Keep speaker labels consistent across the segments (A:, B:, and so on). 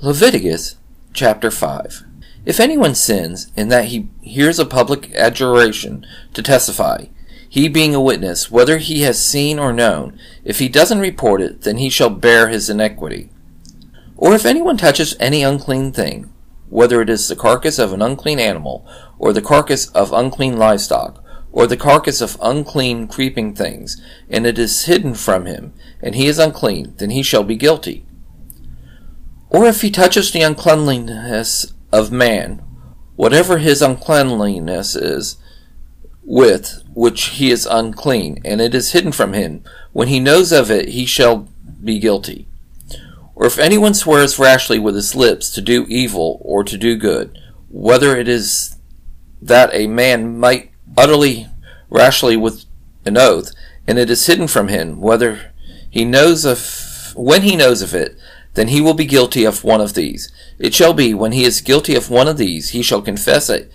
A: Leviticus chapter 5. If anyone sins in that he hears a public adjuration to testify, he being a witness, whether he has seen or known, if he doesn't report it, then he shall bear his iniquity. Or if anyone touches any unclean thing, whether it is the carcass of an unclean animal, or the carcass of unclean livestock, or the carcass of unclean creeping things, and it is hidden from him, and he is unclean, then he shall be guilty. Or if he touches the uncleanliness of man, whatever his uncleanliness is, with which he is unclean, and it is hidden from him, when he knows of it, he shall be guilty. Or if anyone swears rashly with his lips to do evil or to do good, whether it is that a man might utterly rashly with an oath, and it is hidden from him, whether he knows of when he knows of it, then he will be guilty of one of these. It shall be, when he is guilty of one of these, he shall confess it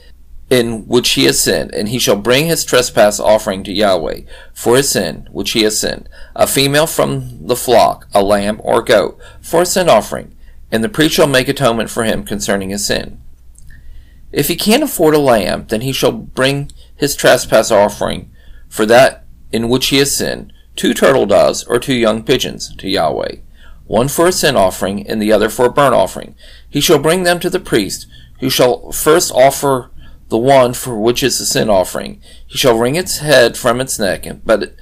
A: in which he has sinned, and he shall bring his trespass offering to Yahweh for his sin which he has sinned, a female from the flock, a lamb or goat, for a sin offering, and the priest shall make atonement for him concerning his sin. If he can't afford a lamb, then he shall bring his trespass offering for that in which he has sinned, two turtle doves or two young pigeons to Yahweh one for a sin offering, and the other for a burnt offering. He shall bring them to the priest, who shall first offer the one for which is the sin offering. He shall wring its head from its neck, but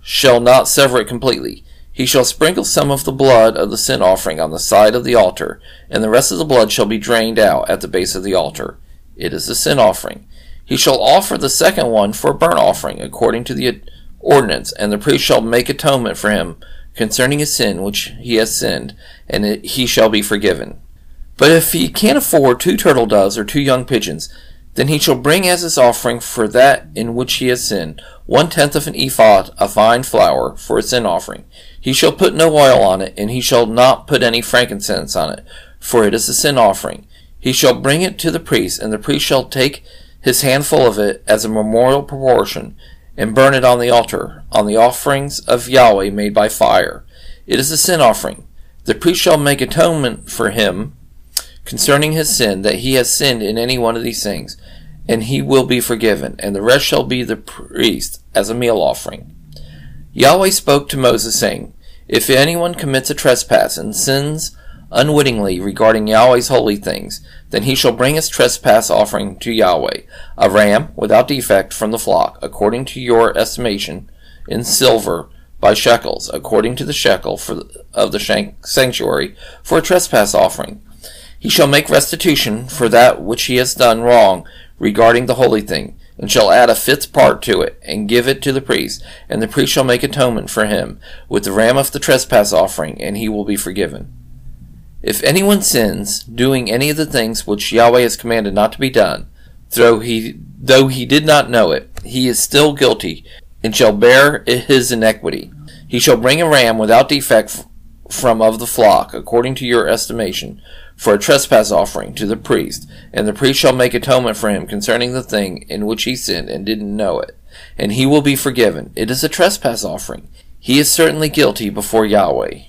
A: shall not sever it completely. He shall sprinkle some of the blood of the sin offering on the side of the altar, and the rest of the blood shall be drained out at the base of the altar. It is a sin offering. He shall offer the second one for a burnt offering, according to the ordinance, and the priest shall make atonement for him concerning his sin which he has sinned, and he shall be forgiven. But if he can't afford two turtle doves or two young pigeons, then he shall bring as his offering for that in which he has sinned one tenth of an ephah of fine flour for a sin offering. He shall put no oil on it, and he shall not put any frankincense on it, for it is a sin offering. He shall bring it to the priest, and the priest shall take his handful of it as a memorial proportion, and burn it on the altar, on the offerings of Yahweh made by fire. It is a sin offering. The priest shall make atonement for him concerning his sin, that he has sinned in any one of these things, and he will be forgiven, and the rest shall be the priest as a meal offering. Yahweh spoke to Moses, saying, If anyone commits a trespass and sins unwittingly regarding Yahweh's holy things, then he shall bring his trespass offering to Yahweh, a ram without defect from the flock, according to your estimation, in silver by shekels, according to the shekel for, of the sanctuary, for a trespass offering. He shall make restitution for that which he has done wrong regarding the holy thing, and shall add a fifth part to it, and give it to the priest, and the priest shall make atonement for him with the ram of the trespass offering, and he will be forgiven. If anyone sins, doing any of the things which Yahweh has commanded not to be done, though he, though he did not know it, he is still guilty, and shall bear his iniquity. He shall bring a ram without defect from of the flock, according to your estimation, for a trespass offering to the priest, and the priest shall make atonement for him concerning the thing in which he sinned and didn't know it, and he will be forgiven. It is a trespass offering. He is certainly guilty before Yahweh.